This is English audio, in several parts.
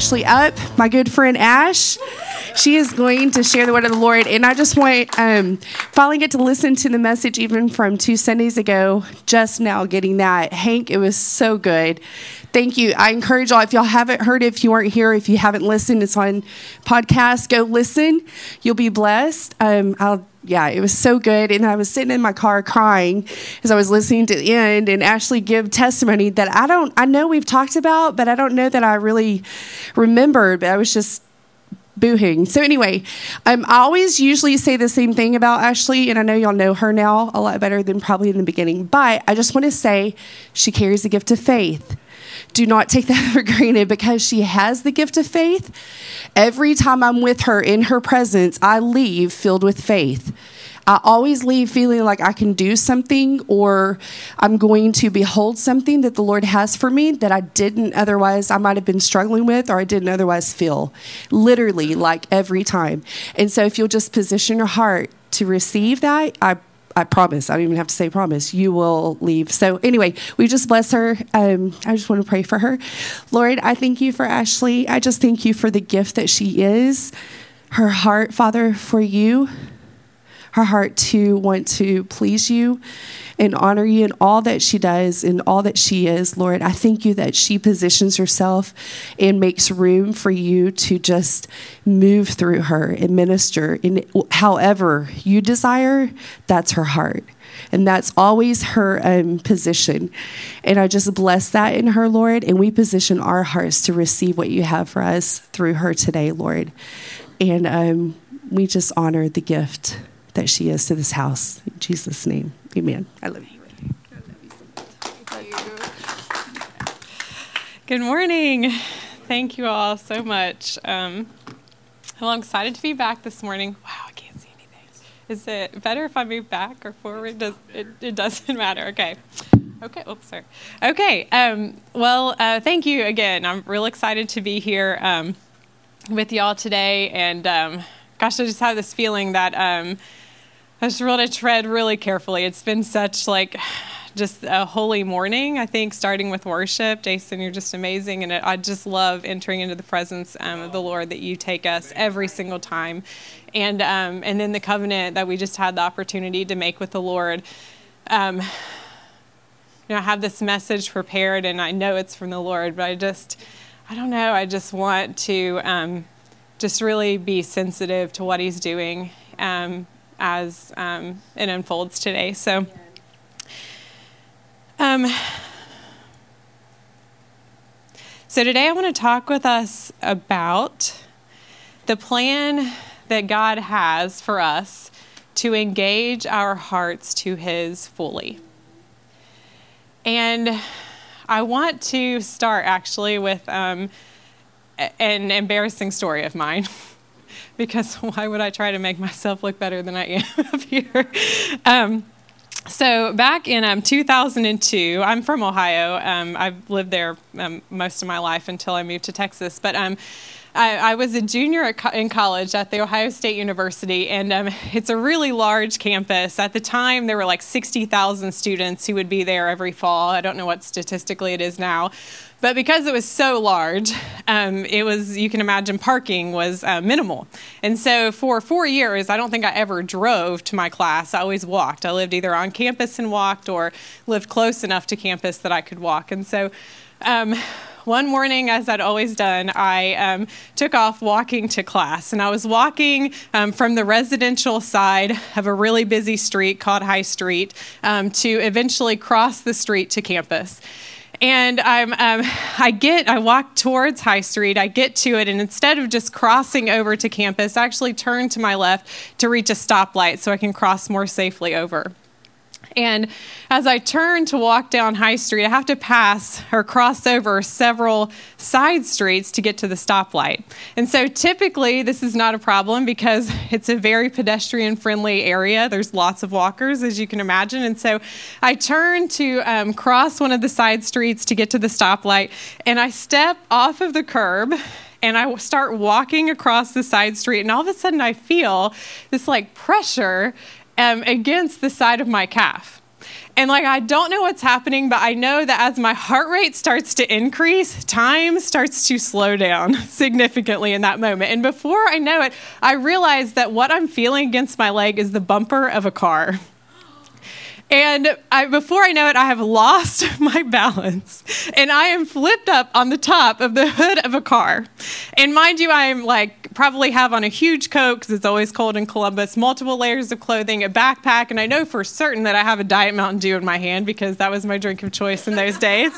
Ashley up, my good friend Ash. She is going to share the word of the Lord. And I just want um, finally get to listen to the message even from two Sundays ago, just now getting that. Hank, it was so good. Thank you. I encourage y'all, if y'all haven't heard if you weren't here, if you haven't listened, it's on podcast. Go listen. You'll be blessed. Um, I'll yeah, it was so good. And I was sitting in my car crying as I was listening to the end and Ashley give testimony that I don't, I know we've talked about, but I don't know that I really remembered. But I was just boohing. So anyway, um, I always usually say the same thing about Ashley, and I know y'all know her now a lot better than probably in the beginning. But I just want to say she carries the gift of faith do not take that for granted because she has the gift of faith. Every time I'm with her in her presence, I leave filled with faith. I always leave feeling like I can do something or I'm going to behold something that the Lord has for me that I didn't otherwise, I might have been struggling with or I didn't otherwise feel. Literally, like every time. And so if you'll just position your heart to receive that, I I promise. I don't even have to say promise. You will leave. So anyway, we just bless her. Um, I just want to pray for her. Lord, I thank you for Ashley. I just thank you for the gift that she is. Her heart, Father, for you her heart to want to please you and honor you in all that she does and all that she is, Lord. I thank you that she positions herself and makes room for you to just move through her and minister in however you desire. That's her heart. And that's always her um, position. And I just bless that in her, Lord. And we position our hearts to receive what you have for us through her today, Lord. And um, we just honor the gift that she is to this house. In Jesus' name, amen. I love you. Good morning. Thank you all so much. Um, well, I'm excited to be back this morning. Wow, I can't see anything. Is it better if I move back or forward? Does it, it doesn't matter? Okay. Okay. Oops, sorry. Okay. Um, well, uh, thank you again. I'm real excited to be here um, with y'all today, and um, gosh, I just have this feeling that um, I just want to tread really carefully. It's been such like just a holy morning, I think, starting with worship. Jason, you're just amazing. And I just love entering into the presence um, of the Lord that you take us every single time. And, um, and then the covenant that we just had the opportunity to make with the Lord. Um, you know, I have this message prepared and I know it's from the Lord, but I just, I don't know, I just want to um, just really be sensitive to what He's doing. Um, as um, it unfolds today. So, um, so today I want to talk with us about the plan that God has for us to engage our hearts to His fully. And I want to start actually with um, an embarrassing story of mine. because why would I try to make myself look better than I am up here? Um, so back in um, 2002, I'm from Ohio. Um, I've lived there um, most of my life until I moved to Texas. But um, I, I, was a junior co- in college at the Ohio State University, and um, it's a really large campus. At the time, there were like 60,000 students who would be there every fall. I don't know what statistically it is now. But because it was so large, um, it was, you can imagine, parking was uh, minimal. And so for four years, I don't think I ever drove to my class. I always walked. I lived either on campus and walked or lived close enough to campus that I could walk. And so um, one morning, as I'd always done, I um, took off walking to class. And I was walking um, from the residential side of a really busy street called High Street um, to eventually cross the street to campus and I'm, um, I get, I walk towards High Street. I get to it, and instead of just crossing over to campus, I actually turn to my left to reach a stoplight so I can cross more safely over. And as I turn to walk down High Street, I have to pass or cross over several side streets to get to the stoplight. And so typically, this is not a problem because it's a very pedestrian friendly area. There's lots of walkers, as you can imagine. And so I turn to um, cross one of the side streets to get to the stoplight, and I step off of the curb and I start walking across the side street, and all of a sudden I feel this like pressure against the side of my calf. And like, I don't know what's happening, but I know that as my heart rate starts to increase, time starts to slow down significantly in that moment. And before I know it, I realize that what I'm feeling against my leg is the bumper of a car. And I, before I know it, I have lost my balance and I am flipped up on the top of the hood of a car. And mind you, I'm like probably have on a huge coat because it's always cold in Columbus, multiple layers of clothing, a backpack, and I know for certain that I have a Diet Mountain Dew in my hand because that was my drink of choice in those days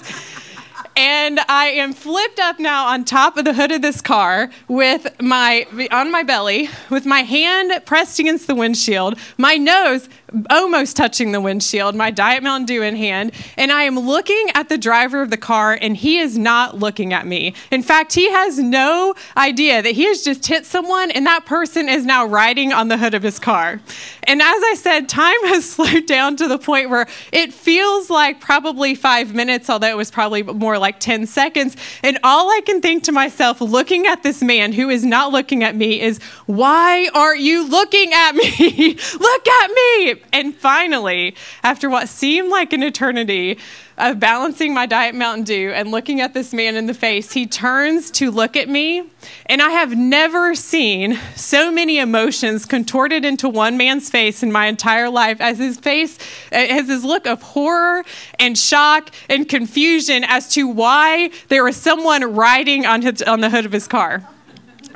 and I am flipped up now on top of the hood of this car with my on my belly with my hand pressed against the windshield, my nose almost touching the windshield, my Diet Mountain Dew in hand, and I am looking at the driver of the car and he is not looking at me. In fact, he has no idea that he has just hit someone and that person is now riding on the hood of his car. And as I said, time has slowed down to the point where it feels like probably 5 minutes, although it was probably more like 10 seconds. And all I can think to myself, looking at this man who is not looking at me, is, Why aren't you looking at me? Look at me. And finally, after what seemed like an eternity, of balancing my Diet Mountain Dew and looking at this man in the face, he turns to look at me. And I have never seen so many emotions contorted into one man's face in my entire life as his face, as his look of horror and shock and confusion as to why there was someone riding on, his, on the hood of his car.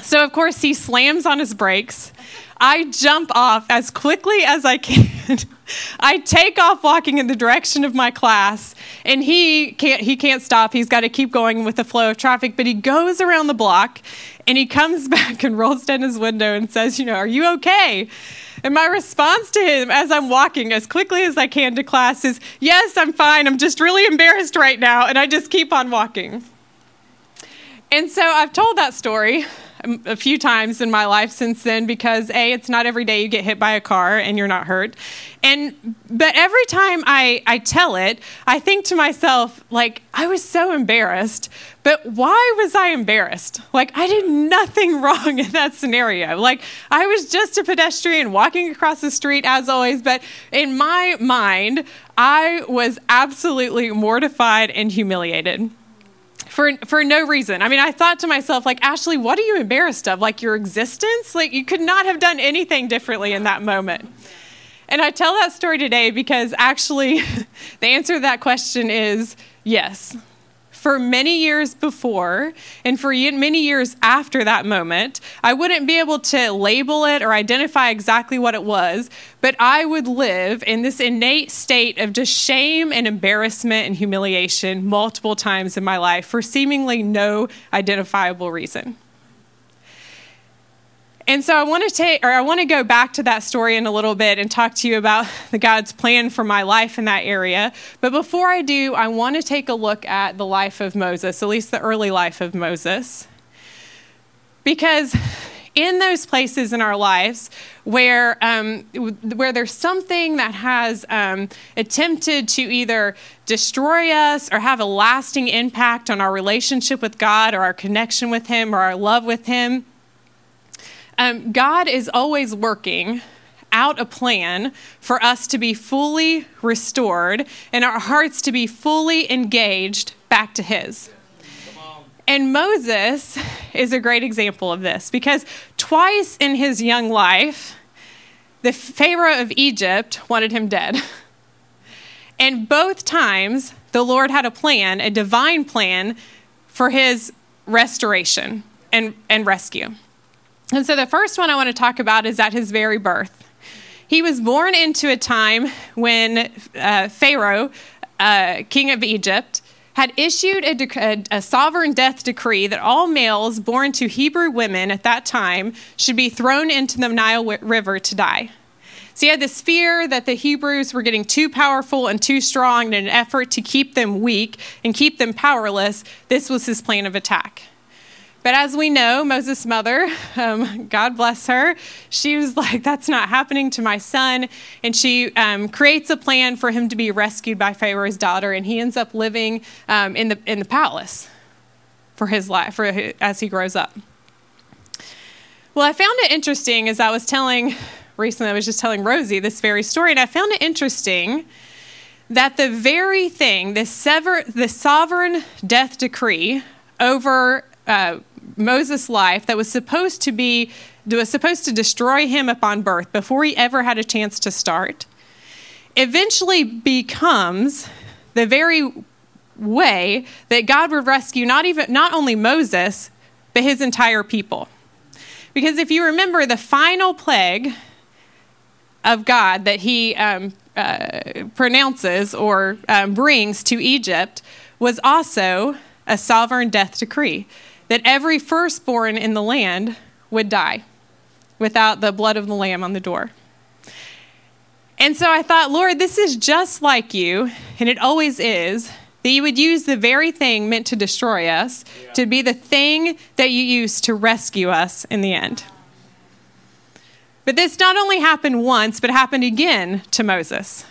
So, of course, he slams on his brakes. I jump off as quickly as I can. I take off walking in the direction of my class, and he can't, he can't stop. He's got to keep going with the flow of traffic, but he goes around the block and he comes back and rolls down his window and says, You know, are you okay? And my response to him as I'm walking as quickly as I can to class is, Yes, I'm fine. I'm just really embarrassed right now. And I just keep on walking. And so I've told that story a few times in my life since then because a it's not every day you get hit by a car and you're not hurt. And but every time i i tell it i think to myself like i was so embarrassed but why was i embarrassed? Like i did nothing wrong in that scenario. Like i was just a pedestrian walking across the street as always but in my mind i was absolutely mortified and humiliated for for no reason. I mean, I thought to myself like, Ashley, what are you embarrassed of? Like your existence? Like you could not have done anything differently in that moment. And I tell that story today because actually the answer to that question is yes for many years before and for many years after that moment. I wouldn't be able to label it or identify exactly what it was, but I would live in this innate state of just shame and embarrassment and humiliation multiple times in my life for seemingly no identifiable reason. And so I want to take, or I want to go back to that story in a little bit and talk to you about the God's plan for my life in that area. But before I do, I want to take a look at the life of Moses, at least the early life of Moses. Because in those places in our lives where, um, where there's something that has um, attempted to either destroy us or have a lasting impact on our relationship with God or our connection with Him or our love with Him, um, God is always working out a plan for us to be fully restored and our hearts to be fully engaged back to His. And Moses is a great example of this because twice in his young life, the Pharaoh of Egypt wanted him dead. And both times, the Lord had a plan, a divine plan for his restoration and, and rescue. And so the first one I want to talk about is at his very birth. He was born into a time when uh, Pharaoh, uh, king of Egypt, had issued a, a, sovereign death decree that all males born to Hebrew women at that time should be thrown into the Nile River to die. So he had this fear that the Hebrews were getting too powerful and too strong in an effort to keep them weak and keep them powerless. This was his plan of attack. But as we know, Moses' mother, um, God bless her, she was like, That's not happening to my son. And she um, creates a plan for him to be rescued by Pharaoh's daughter, and he ends up living um, in, the, in the palace for his life, for, as he grows up. Well, I found it interesting as I was telling recently, I was just telling Rosie this very story, and I found it interesting that the very thing, the, sever, the sovereign death decree over uh, Moses' life that was supposed to be was supposed to destroy him upon birth before he ever had a chance to start, eventually becomes the very way that God would rescue not even not only Moses, but his entire people. Because if you remember the final plague of God that he um, uh, pronounces or um, brings to Egypt was also a sovereign death decree that every firstborn in the land would die without the blood of the lamb on the door. And so I thought, Lord, this is just like you, and it always is, that you would use the very thing meant to destroy us yeah. to be the thing that you use to rescue us in the end. But this not only happened once, but happened again to Moses.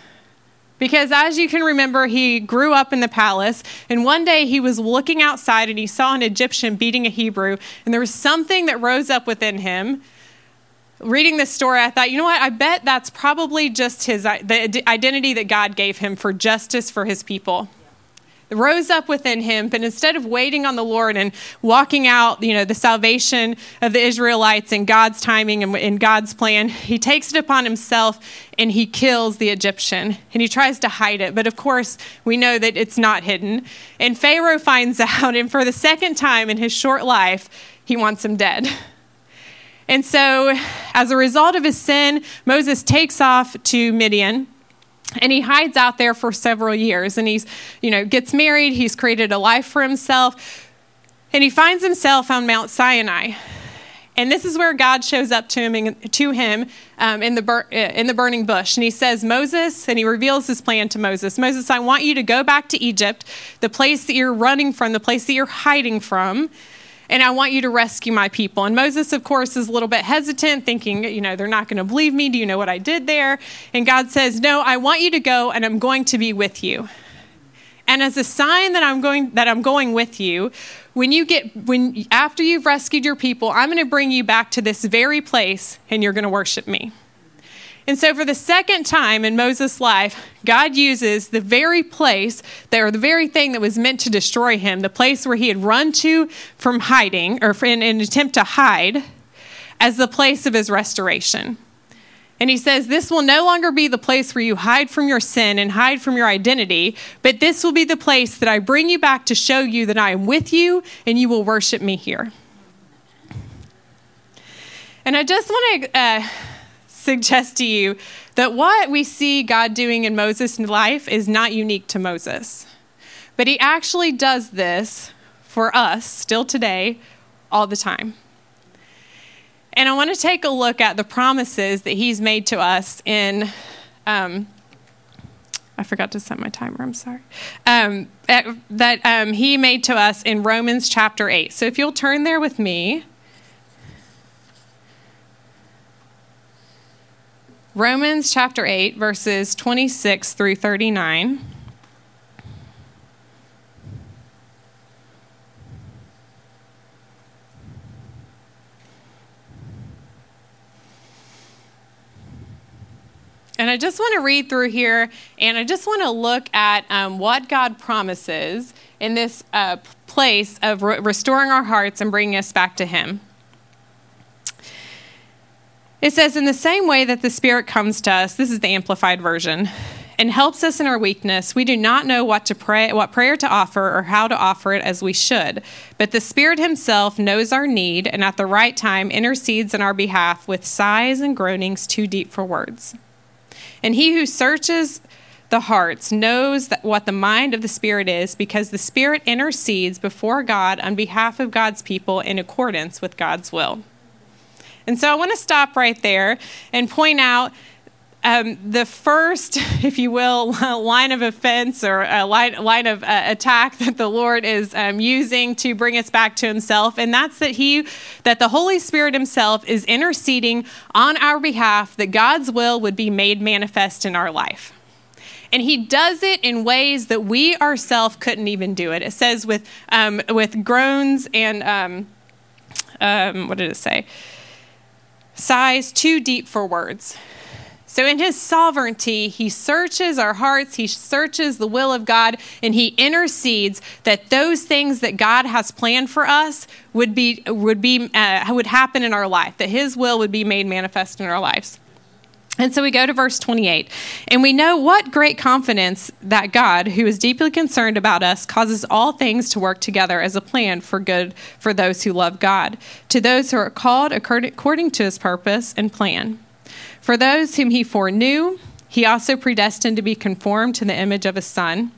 Because as you can remember, he grew up in the palace, and one day he was looking outside and he saw an Egyptian beating a Hebrew, and there was something that rose up within him. Reading this story, I thought, you know what? I bet that's probably just his the identity that God gave him for justice for his people rose up within him, but instead of waiting on the Lord and walking out, you know, the salvation of the Israelites in God's timing and in God's plan, he takes it upon himself and he kills the Egyptian and he tries to hide it. But of course, we know that it's not hidden. And Pharaoh finds out, and for the second time in his short life, he wants him dead. And so, as a result of his sin, Moses takes off to Midian and he hides out there for several years and he's you know gets married he's created a life for himself and he finds himself on mount sinai. And this is where god shows up to him, to him um, in, the bur- uh, in the burning bush. And he says moses and he reveals his plan to moses. Moses i want you to go back to egypt the place that you're running from the place that you're hiding from and I want you to rescue my people. And Moses, of course, is a little bit hesitant, thinking, you know, they're not going to believe me. Do you know what I did there? And God says, No, I want you to go, and I'm going to be with you. And as a sign that I'm going that I'm going with you, when you get when after you've rescued your people, I'm going to bring you back to this very place, and you're going to worship me. And so, for the second time in Moses' life, God uses the very place, that, or the very thing that was meant to destroy him, the place where he had run to from hiding, or in an attempt to hide, as the place of his restoration. And he says, This will no longer be the place where you hide from your sin and hide from your identity, but this will be the place that I bring you back to show you that I am with you and you will worship me here. And I just want to. Uh, suggest to you that what we see God doing in Moses' life is not unique to Moses. But he actually does this for us still today, all the time. And I want to take a look at the promises that he's made to us in. Um, I forgot to set my timer, I'm sorry. Um, that um, he made to us in Romans chapter 8. So if you'll turn there with me. Romans chapter 8, verses 26 through 39. And I just want to read through here and I just want to look at um, what God promises in this uh, place of re- restoring our hearts and bringing us back to Him. It says, In the same way that the Spirit comes to us, this is the Amplified Version, and helps us in our weakness, we do not know what to pray, what prayer to offer or how to offer it as we should. But the Spirit Himself knows our need and at the right time intercedes in our behalf with sighs and groanings too deep for words. And He who searches the hearts knows that what the mind of the Spirit is because the Spirit intercedes before God on behalf of God's people in accordance with God's will. And so I want to stop right there and point out um, the first, if you will, line of offense or a line, line of uh, attack that the Lord is um, using to bring us back to Himself, and that's that He, that the Holy Spirit Himself is interceding on our behalf that God's will would be made manifest in our life. And he does it in ways that we ourselves couldn't even do it. It says with um, with groans and um, um, what did it say? Sighs too deep for words. So, in his sovereignty, he searches our hearts, he searches the will of God, and he intercedes that those things that God has planned for us would, be, would, be, uh, would happen in our life, that his will would be made manifest in our lives. And so we go to verse 28, and we know what great confidence that God, who is deeply concerned about us, causes all things to work together as a plan for good for those who love God, to those who are called according to his purpose and plan. For those whom he foreknew, he also predestined to be conformed to the image of his Son,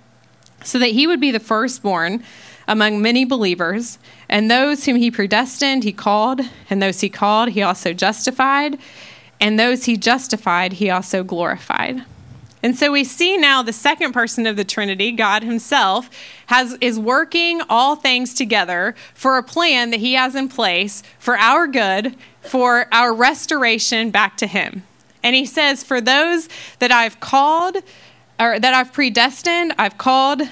so that he would be the firstborn among many believers. And those whom he predestined, he called, and those he called, he also justified and those he justified, he also glorified. And so we see now the second person of the Trinity, God himself, has, is working all things together for a plan that he has in place for our good, for our restoration back to him. And he says, For those that I've called, or that I've predestined, I've called,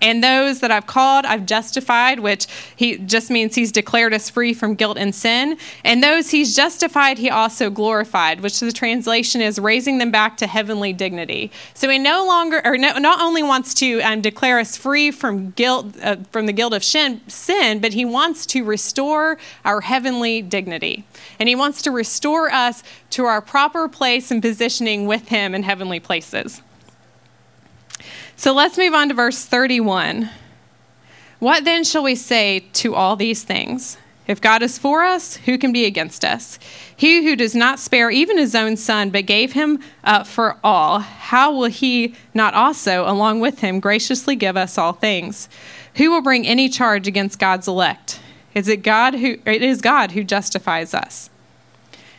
and those that I've called, I've justified, which he just means he's declared us free from guilt and sin. And those he's justified, he also glorified, which the translation is raising them back to heavenly dignity. So he no longer, or no, not only wants to um, declare us free from guilt, uh, from the guilt of sin, sin, but he wants to restore our heavenly dignity. And he wants to restore us to our proper place and positioning with him in heavenly places. So let's move on to verse 31. What then shall we say to all these things? If God is for us, who can be against us? He who does not spare even his own son, but gave him up for all, how will he not also, along with him, graciously give us all things? Who will bring any charge against God's elect? Is it God who it is God who justifies us?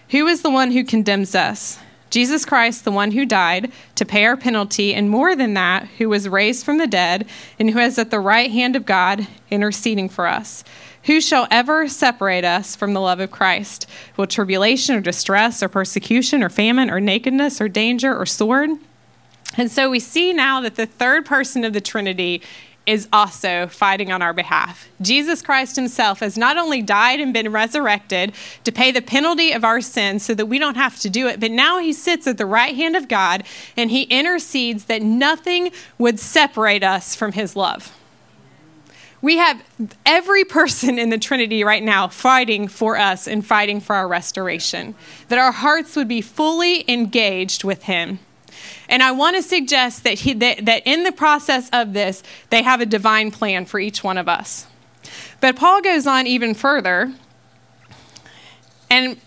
Who is the one who condemns us? Jesus Christ, the one who died to pay our penalty, and more than that, who was raised from the dead, and who is at the right hand of God, interceding for us. Who shall ever separate us from the love of Christ? Will tribulation or distress or persecution or famine or nakedness or danger or sword? And so we see now that the third person of the Trinity is also fighting on our behalf. Jesus Christ himself has not only died and been resurrected to pay the penalty of our sins so that we don't have to do it, but now he sits at the right hand of God and he intercedes that nothing would separate us from his love. We have every person in the Trinity right now fighting for us and fighting for our restoration, that our hearts would be fully engaged with him. And I want to suggest that, he, that, that in the process of this, they have a divine plan for each one of us. But Paul goes on even further, and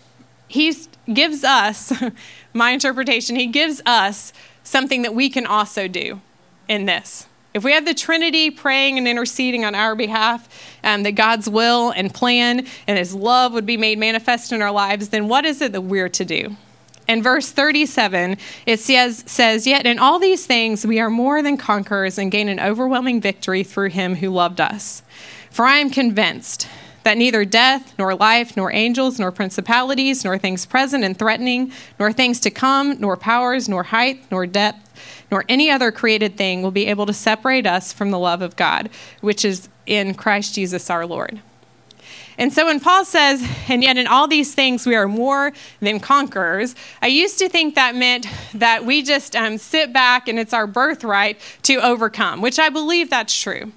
he gives us, my interpretation, he gives us something that we can also do in this. If we have the Trinity praying and interceding on our behalf, um, that God's will and plan and His love would be made manifest in our lives, then what is it that we're to do? In verse 37, it says, says, Yet in all these things we are more than conquerors and gain an overwhelming victory through him who loved us. For I am convinced that neither death, nor life, nor angels, nor principalities, nor things present and threatening, nor things to come, nor powers, nor height, nor depth, nor any other created thing will be able to separate us from the love of God, which is in Christ Jesus our Lord. And so when Paul says, and yet in all these things we are more than conquerors, I used to think that meant that we just um, sit back and it's our birthright to overcome, which I believe that's true.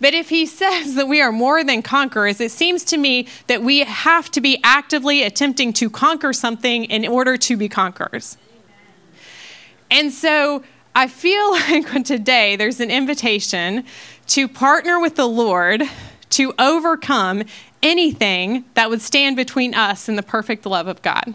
But if he says that we are more than conquerors, it seems to me that we have to be actively attempting to conquer something in order to be conquerors. And so I feel like today there's an invitation to partner with the Lord to overcome anything that would stand between us and the perfect love of God.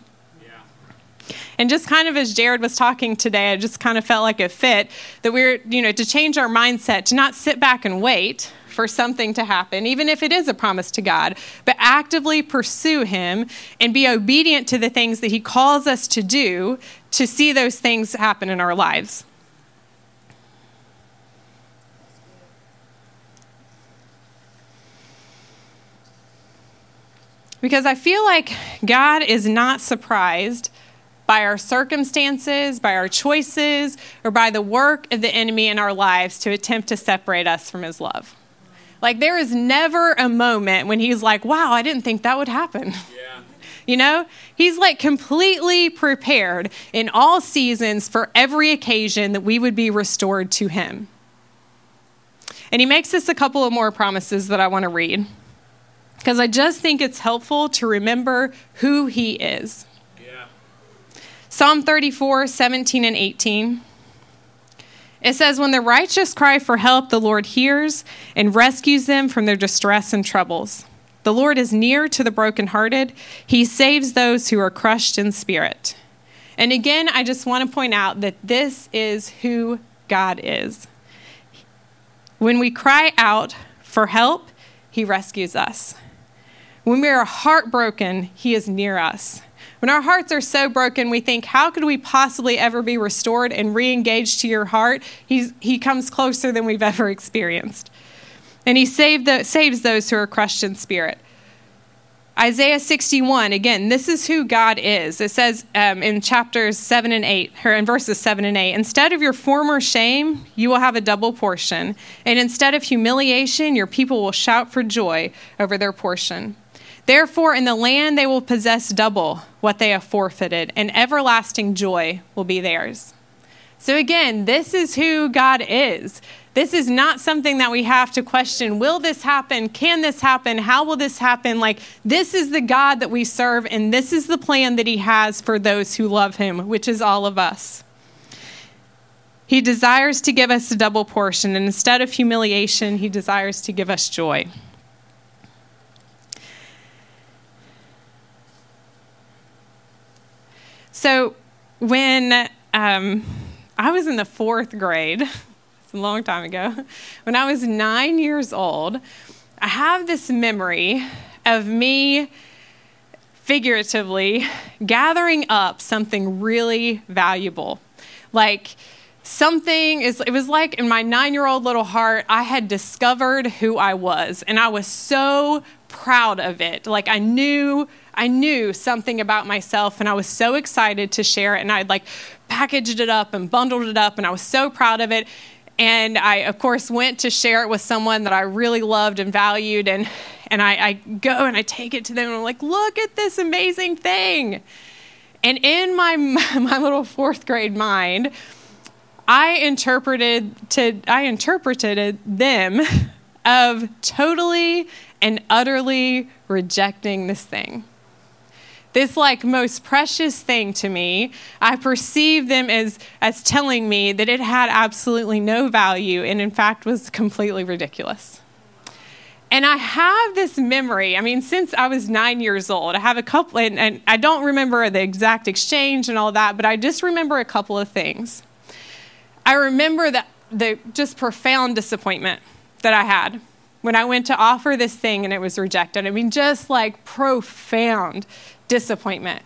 And just kind of as Jared was talking today, I just kind of felt like it fit that we're, you know, to change our mindset, to not sit back and wait for something to happen, even if it is a promise to God, but actively pursue Him and be obedient to the things that He calls us to do to see those things happen in our lives. Because I feel like God is not surprised by our circumstances, by our choices, or by the work of the enemy in our lives to attempt to separate us from his love. Like, there is never a moment when he's like, wow, I didn't think that would happen. Yeah. You know, he's like completely prepared in all seasons for every occasion that we would be restored to him. And he makes us a couple of more promises that I want to read because I just think it's helpful to remember who he is. Yeah. Psalm 34, 17 and 18. It says, When the righteous cry for help, the Lord hears and rescues them from their distress and troubles. The Lord is near to the brokenhearted, He saves those who are crushed in spirit. And again, I just want to point out that this is who God is. When we cry out for help, He rescues us. When we are heartbroken, He is near us. When our hearts are so broken, we think, how could we possibly ever be restored and re engaged to your heart? He's, he comes closer than we've ever experienced. And He the, saves those who are crushed in spirit. Isaiah 61, again, this is who God is. It says um, in chapters 7 and 8, or in verses 7 and 8, instead of your former shame, you will have a double portion. And instead of humiliation, your people will shout for joy over their portion. Therefore, in the land they will possess double what they have forfeited, and everlasting joy will be theirs. So, again, this is who God is. This is not something that we have to question will this happen? Can this happen? How will this happen? Like, this is the God that we serve, and this is the plan that He has for those who love Him, which is all of us. He desires to give us a double portion, and instead of humiliation, He desires to give us joy. So when um, I was in the fourth grade, it's a long time ago, when I was nine years old, I have this memory of me figuratively gathering up something really valuable. Like, something is it was like in my 9-year-old little heart I had discovered who I was and I was so proud of it. Like I knew I knew something about myself and I was so excited to share it and I'd like packaged it up and bundled it up and I was so proud of it. And I, of course, went to share it with someone that I really loved and valued. And, and I, I go and I take it to them and I'm like, look at this amazing thing. And in my, my little fourth grade mind, I interpreted to I interpreted them of totally and utterly rejecting this thing this like most precious thing to me, I perceived them as, as telling me that it had absolutely no value and in fact was completely ridiculous. And I have this memory. I mean, since I was nine years old, I have a couple, and, and, I don't remember the exact exchange and all that, but I just remember a couple of things. I remember that the just profound disappointment that I had when I went to offer this thing and it was rejected. I mean, just like profound disappointment.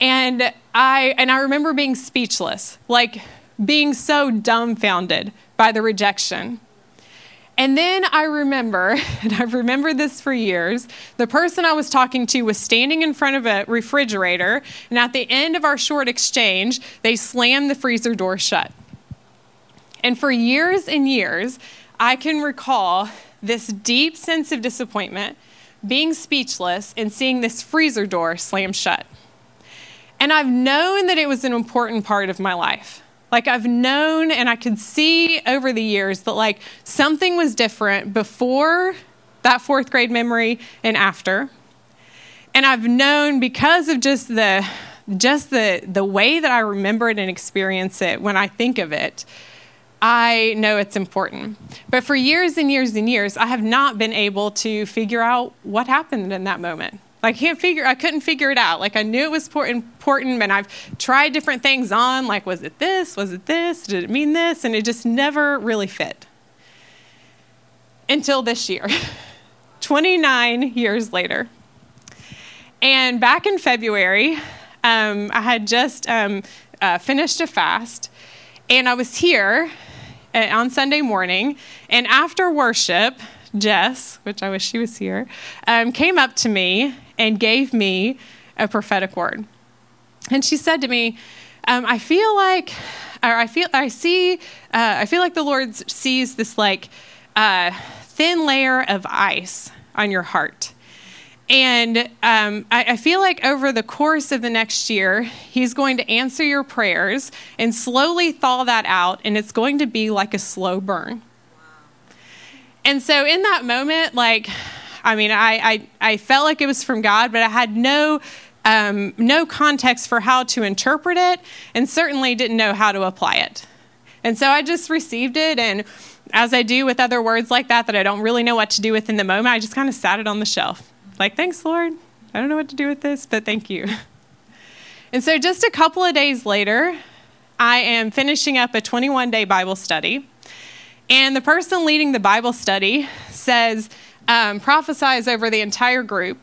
And I and I remember being speechless, like being so dumbfounded by the rejection. And then I remember, and I've remembered this for years, the person I was talking to was standing in front of a refrigerator, and at the end of our short exchange, they slammed the freezer door shut. And for years and years, I can recall this deep sense of disappointment being speechless and seeing this freezer door slam shut. And I've known that it was an important part of my life. Like I've known and I could see over the years that like something was different before that fourth grade memory and after. And I've known because of just the just the the way that I remember it and experience it when I think of it I know it's important. But for years and years and years, I have not been able to figure out what happened in that moment. I can't figure I couldn't figure it out. Like I knew it was important and I've tried different things on like was it this? Was it this? Did it mean this? And it just never really fit. Until this year. 29 years later. And back in February, um, I had just um, uh, finished a fast and I was here on Sunday morning, and after worship, Jess, which I wish she was here, um, came up to me and gave me a prophetic word. And she said to me, um, I feel like, or I feel, I see, uh, I feel like the Lord sees this like uh, thin layer of ice on your heart. And um, I, I, feel like over the course of the next year, he's going to answer your prayers and slowly thaw that out, and it's going to be like a slow burn. And so, in that moment, like, I mean, I, I, I felt like it was from God, but I had no um, no context for how to interpret it, and certainly didn't know how to apply it. And so I just received it, and as I do with other words like that, that I don't really know what to do with in the moment, I just kind of sat it on the shelf. Like, thanks, Lord. I don't know what to do with this, but thank you. And so just a couple of days later, I am finishing up a 21 day Bible study. And the person leading the Bible study says, um, prophesies over the entire group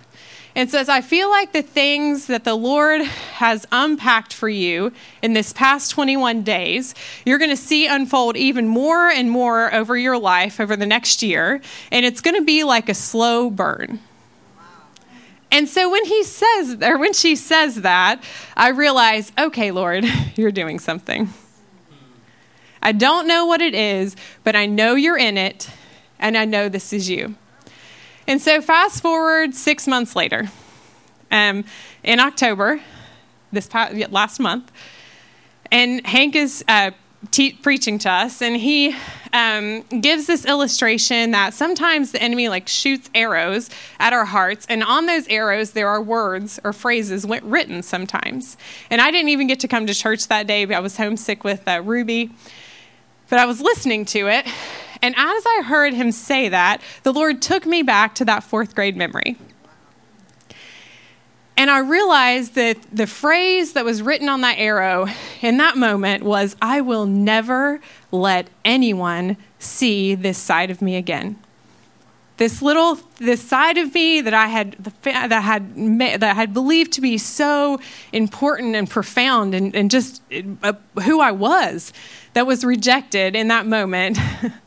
and says, I feel like the things that the Lord has unpacked for you in this past 21 days, you're going to see unfold even more and more over your life over the next year. And it's going to be like a slow burn. And so when he says, or when she says that, I realize, okay, Lord, you're doing something. I don't know what it is, but I know you're in it, and I know this is you. And so, fast forward six months later, um, in October, this past, last month, and Hank is uh, te- preaching to us, and he um, gives this illustration that sometimes the enemy like shoots arrows at our hearts, and on those arrows there are words or phrases written sometimes. And I didn't even get to come to church that day. I was homesick with uh, Ruby, but I was listening to it, and as I heard him say that, the Lord took me back to that fourth grade memory. And I realized that the phrase that was written on that arrow in that moment was, I will never let anyone see this side of me again. This little, this side of me that I had, that had, that I had believed to be so important and profound and, and just uh, who I was, that was rejected in that moment.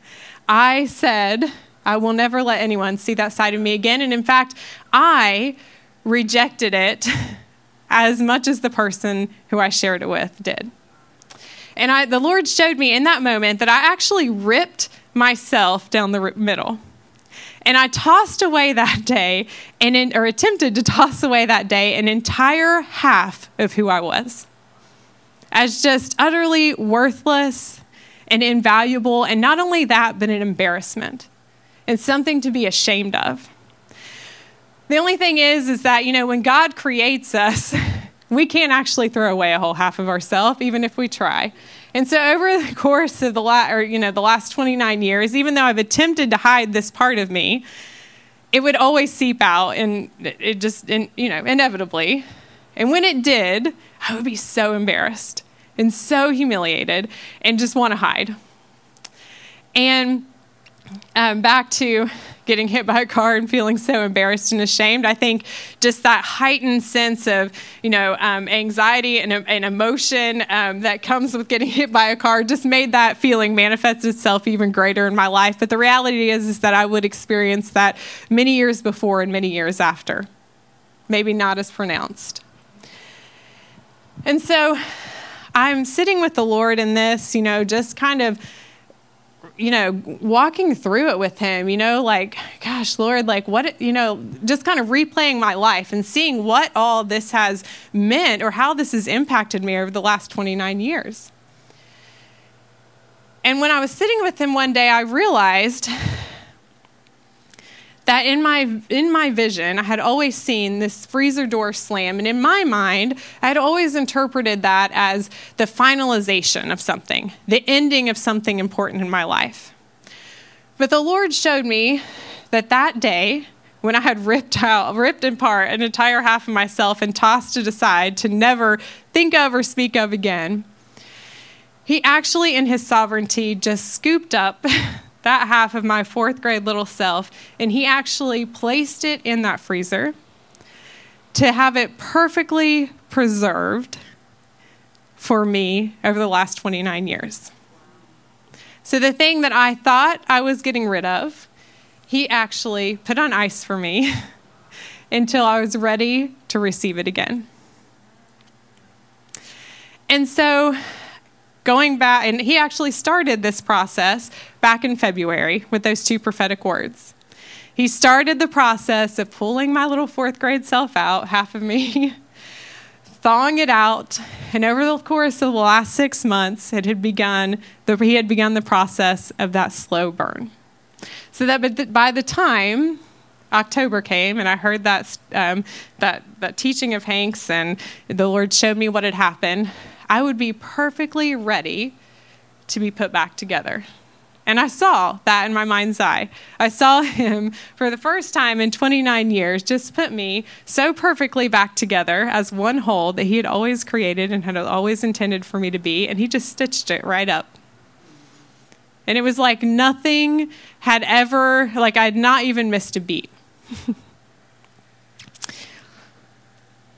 I said, I will never let anyone see that side of me again. And in fact, I rejected it as much as the person who I shared it with did. And I, the Lord showed me in that moment that I actually ripped myself down the middle. And I tossed away that day, and in, or attempted to toss away that day, an entire half of who I was as just utterly worthless and invaluable, and not only that, but an embarrassment and something to be ashamed of. The only thing is, is that, you know, when God creates us, we can't actually throw away a whole half of ourselves, even if we try. And so, over the course of the, la- or, you know, the last 29 years, even though I've attempted to hide this part of me, it would always seep out, and it just, and, you know, inevitably. And when it did, I would be so embarrassed and so humiliated and just want to hide. And um, back to getting hit by a car and feeling so embarrassed and ashamed. I think just that heightened sense of, you know, um, anxiety and, and emotion um, that comes with getting hit by a car just made that feeling manifest itself even greater in my life. But the reality is, is that I would experience that many years before and many years after, maybe not as pronounced. And so I'm sitting with the Lord in this, you know, just kind of you know, walking through it with him, you know, like, gosh, Lord, like, what, you know, just kind of replaying my life and seeing what all this has meant or how this has impacted me over the last 29 years. And when I was sitting with him one day, I realized that in my in my vision I had always seen this freezer door slam and in my mind I had always interpreted that as the finalization of something, the ending of something important in my life. But the Lord showed me that that day when I had ripped out, ripped apart an entire half of myself and tossed it aside to never think of or speak of again, he actually, in his sovereignty, just scooped up that half of my fourth grade little self, and he actually placed it in that freezer to have it perfectly preserved for me over the last 29 years. So, the thing that I thought I was getting rid of, he actually put on ice for me until I was ready to receive it again. And so, going back, and he actually started this process back in February with those two prophetic words. He started the process of pulling my little fourth grade self out, half of me, thawing it out, and over the course of the last six months, it had begun. The, he had begun the process of that slow burn. So that by the time October came and I heard that, um, that, that teaching of Hank's and the Lord showed me what had happened, I would be perfectly ready to be put back together. And I saw that in my mind's eye. I saw him for the first time in 29 years just put me so perfectly back together as one whole that he had always created and had always intended for me to be, and he just stitched it right up. And it was like nothing had ever, like I had not even missed a beat.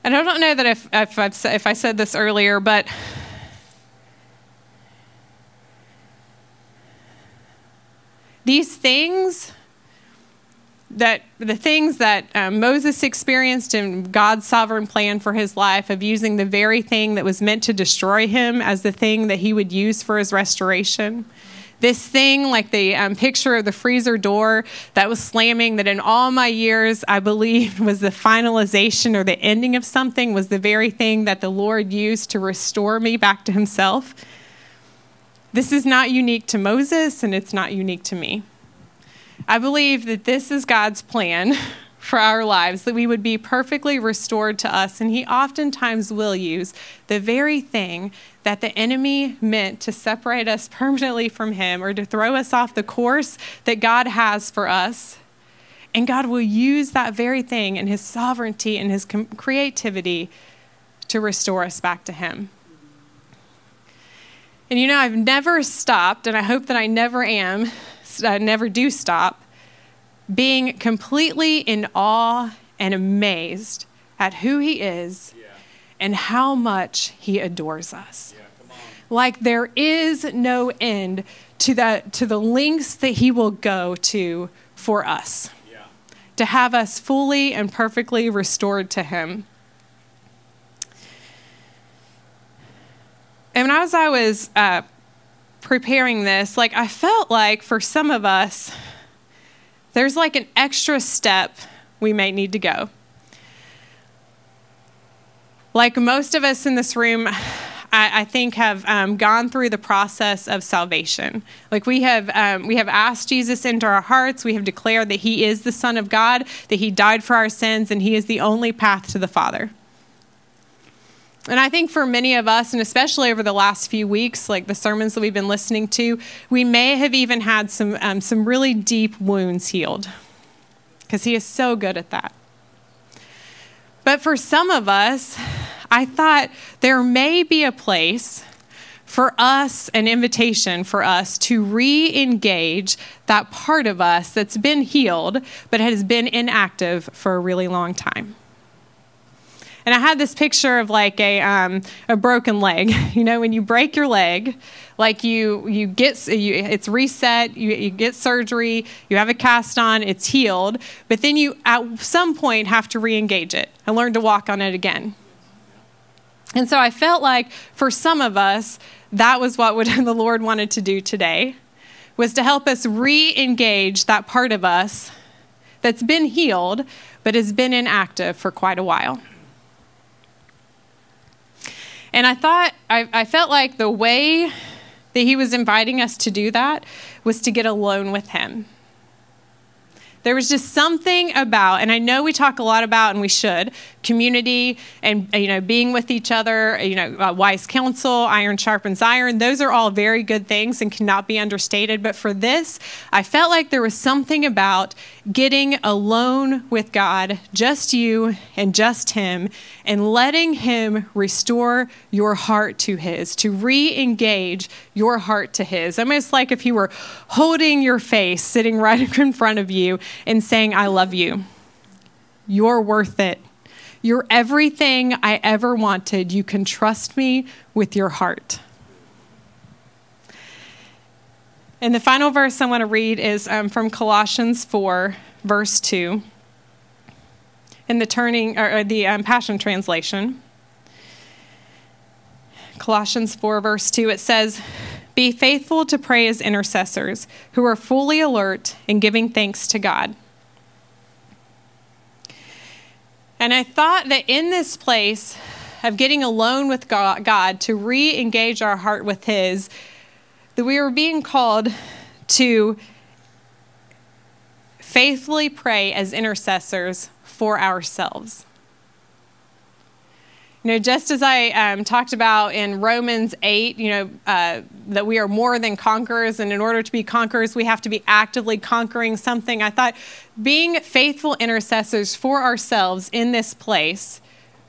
and I don't know that if, if, if I said this earlier, but These things that the things that um, Moses experienced in God's sovereign plan for his life of using the very thing that was meant to destroy him as the thing that he would use for his restoration. This thing, like the um, picture of the freezer door that was slamming, that in all my years I believed was the finalization or the ending of something, was the very thing that the Lord used to restore me back to himself. This is not unique to Moses and it's not unique to me. I believe that this is God's plan for our lives, that we would be perfectly restored to us. And He oftentimes will use the very thing that the enemy meant to separate us permanently from Him or to throw us off the course that God has for us. And God will use that very thing in His sovereignty and His creativity to restore us back to Him. And you know, I've never stopped, and I hope that I never am, I never do stop, being completely in awe and amazed at who He is yeah. and how much He adores us. Yeah, like there is no end to the, to the lengths that He will go to for us, yeah. to have us fully and perfectly restored to Him. And as I was uh, preparing this, like I felt like for some of us, there's like an extra step we may need to go. Like most of us in this room, I, I think have um, gone through the process of salvation. Like we have, um, we have asked Jesus into our hearts. We have declared that He is the Son of God, that He died for our sins, and He is the only path to the Father. And I think for many of us, and especially over the last few weeks, like the sermons that we've been listening to, we may have even had some, um, some really deep wounds healed because He is so good at that. But for some of us, I thought there may be a place for us, an invitation for us to re engage that part of us that's been healed but has been inactive for a really long time. And I had this picture of like a, um, a broken leg. You know, when you break your leg, like you, you get, you, it's reset, you, you get surgery, you have a cast on, it's healed, but then you at some point have to re engage it and learn to walk on it again. And so I felt like for some of us, that was what would, the Lord wanted to do today, was to help us re-engage that part of us that's been healed, but has been inactive for quite a while. And I thought, I, I felt like the way that he was inviting us to do that was to get alone with him. There was just something about, and I know we talk a lot about, and we should, community and you know being with each other. You know, uh, wise counsel, iron sharpens iron. Those are all very good things and cannot be understated. But for this, I felt like there was something about getting alone with God, just you and just Him, and letting Him restore your heart to His, to re-engage your heart to His. Almost like if He were holding your face, sitting right in front of you and saying, I love you. You're worth it. You're everything I ever wanted. You can trust me with your heart. And the final verse I want to read is um, from Colossians 4, verse 2, in the turning or, the um, Passion Translation. Colossians 4, verse 2, it says, be faithful to pray as intercessors who are fully alert and giving thanks to God. And I thought that in this place of getting alone with God, to re engage our heart with His, that we were being called to faithfully pray as intercessors for ourselves. You know, just as I um, talked about in Romans 8, you know, uh, that we are more than conquerors, and in order to be conquerors, we have to be actively conquering something. I thought being faithful intercessors for ourselves in this place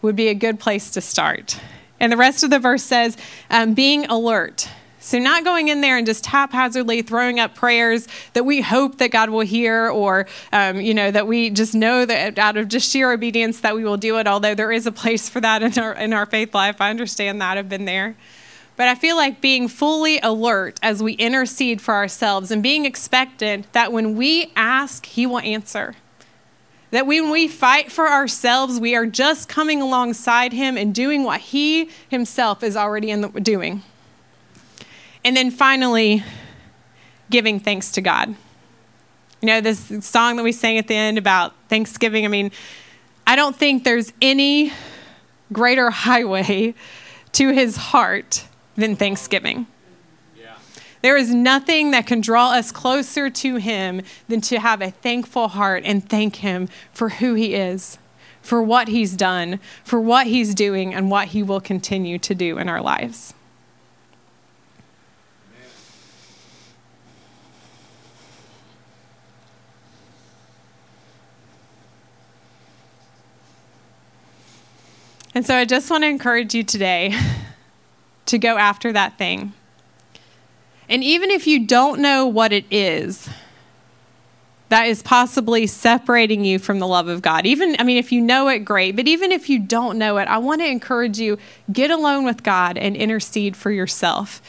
would be a good place to start. And the rest of the verse says, um, being alert so, not going in there and just haphazardly throwing up prayers that we hope that God will hear, or, um, you know, that we just know that out of just sheer obedience that we will do it, although there is a place for that in our, in our faith life. I understand that. I've been there. But I feel like being fully alert as we intercede for ourselves and being expectant that when we ask, He will answer. That when we fight for ourselves, we are just coming alongside Him and doing what He Himself is already in the, doing. And then finally, giving thanks to God. You know, this song that we sang at the end about Thanksgiving, I mean, I don't think there's any greater highway to his heart than Thanksgiving. There is nothing that can draw us closer to him than to have a thankful heart and thank him for who he is, for what he's done, for what he's doing, and what he will continue to do in our lives. And so I just want to encourage you today to go after that thing. And even if you don't know what it is, that is possibly separating you from the love of God. Even, I mean, if you know it, great. But even if you don't know it, I want to encourage you get alone with God and intercede for yourself.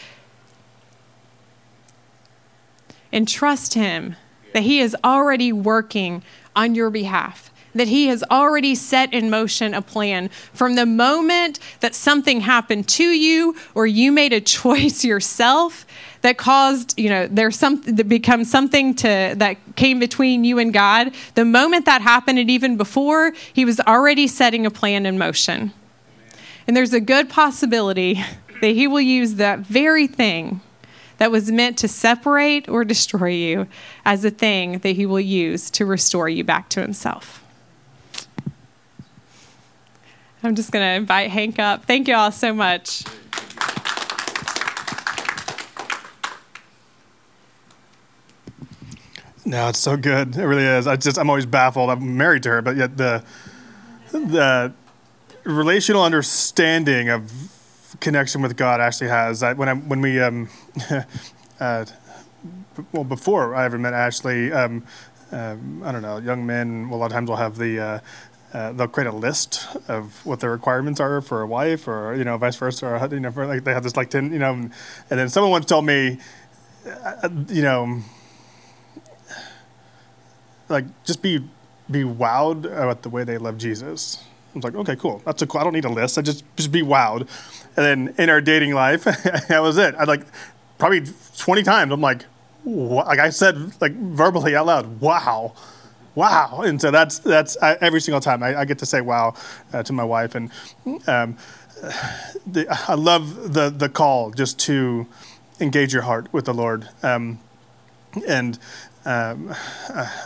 And trust Him that He is already working on your behalf that He has already set in motion a plan. From the moment that something happened to you or you made a choice yourself that caused you know there's some that becomes something to that came between you and god the moment that happened and even before he was already setting a plan in motion. And there's a good possibility that he will use that very thing that was meant to separate or destroy you as a thing that he will use to restore you back to himself I'm just going to invite Hank up. Thank you all so much. No, it's so good. It really is. I just I'm always baffled. I'm married to her, but yet the the relational understanding of connection with God actually has. I, when I when we um uh, well before I ever met Ashley, um, um, I don't know, young men. A lot of times will have the uh, uh, they'll create a list of what the requirements are for a wife, or you know, vice versa, or you know, for, like they have this like ten, you know, and then someone once told me, uh, you know, like just be be wowed about the way they love Jesus. I was like, okay, cool. That's a cool. I don't need a list. I just just be wowed. And then in our dating life, that was it. I like probably twenty times. I'm like, like I said like verbally out loud, wow wow. And so that's, that's I, every single time I, I, get to say wow uh, to my wife. And um, the, I love the, the call just to engage your heart with the Lord. Um, and um,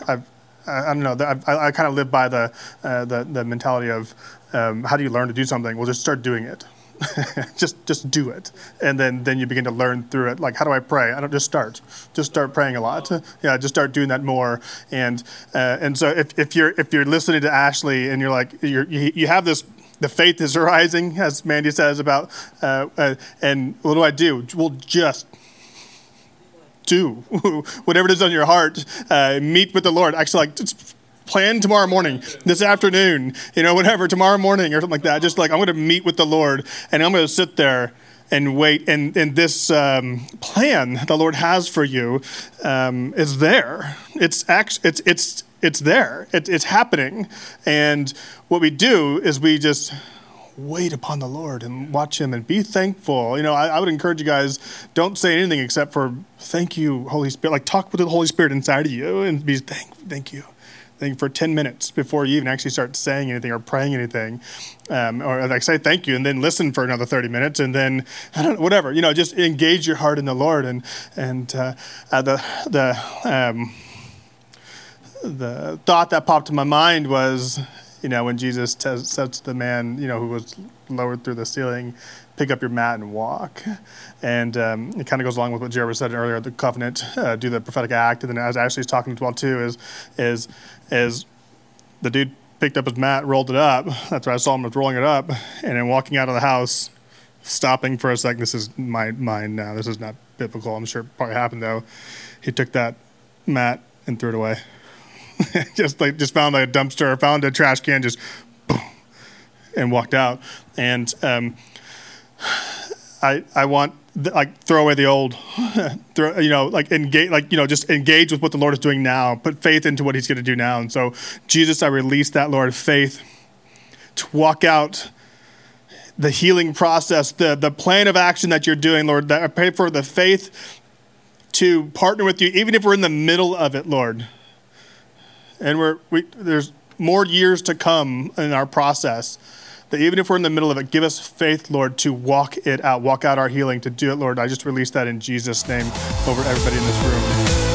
I've, I don't know. I, I kind of live by the, uh, the, the mentality of um, how do you learn to do something? Well, just start doing it. just just do it, and then then you begin to learn through it. Like how do I pray? I don't just start. Just start praying a lot. Yeah, just start doing that more. And uh, and so if, if you're if you're listening to Ashley and you're like you're, you you have this the faith is rising, as Mandy says about, uh, uh, and what do I do? Well, just do whatever it is on your heart. Uh, meet with the Lord. Actually, like plan tomorrow morning, this afternoon, you know, whatever, tomorrow morning or something like that. Just like I'm going to meet with the Lord and I'm going to sit there and wait. And, and this um, plan the Lord has for you um, is there. It's actually, it's, it's, it's there. It, it's happening. And what we do is we just wait upon the Lord and watch Him and be thankful. You know, I, I, would encourage you guys don't say anything except for thank you, Holy Spirit. Like talk with the Holy Spirit inside of you and be thank, thank you for 10 minutes before you even actually start saying anything or praying anything. Um, or like say thank you and then listen for another 30 minutes and then I don't whatever, you know, just engage your heart in the Lord. And, and uh, uh, the, the, um, the thought that popped in my mind was, you know, when Jesus t- to the man, you know, who was lowered through the ceiling, pick up your mat and walk. And um, it kind of goes along with what Jared said earlier, the covenant, uh, do the prophetic act. And then as Ashley's talking well too, is, is, is the dude picked up his mat, rolled it up. That's why I saw him was rolling it up. And then walking out of the house, stopping for a second. This is my mind now. This is not biblical. I'm sure it probably happened though. He took that mat and threw it away. just like just found like a dumpster, found a trash can, just boom, and walked out. And um, I I want like throw away the old, throw, you know, like engage, like you know, just engage with what the Lord is doing now. Put faith into what He's going to do now. And so, Jesus, I release that Lord faith to walk out the healing process, the the plan of action that you're doing, Lord. That I pray for the faith to partner with you, even if we're in the middle of it, Lord. And we're we, there's more years to come in our process that even if we're in the middle of it, give us faith, Lord, to walk it out, walk out our healing, to do it, Lord. I just release that in Jesus' name over everybody in this room.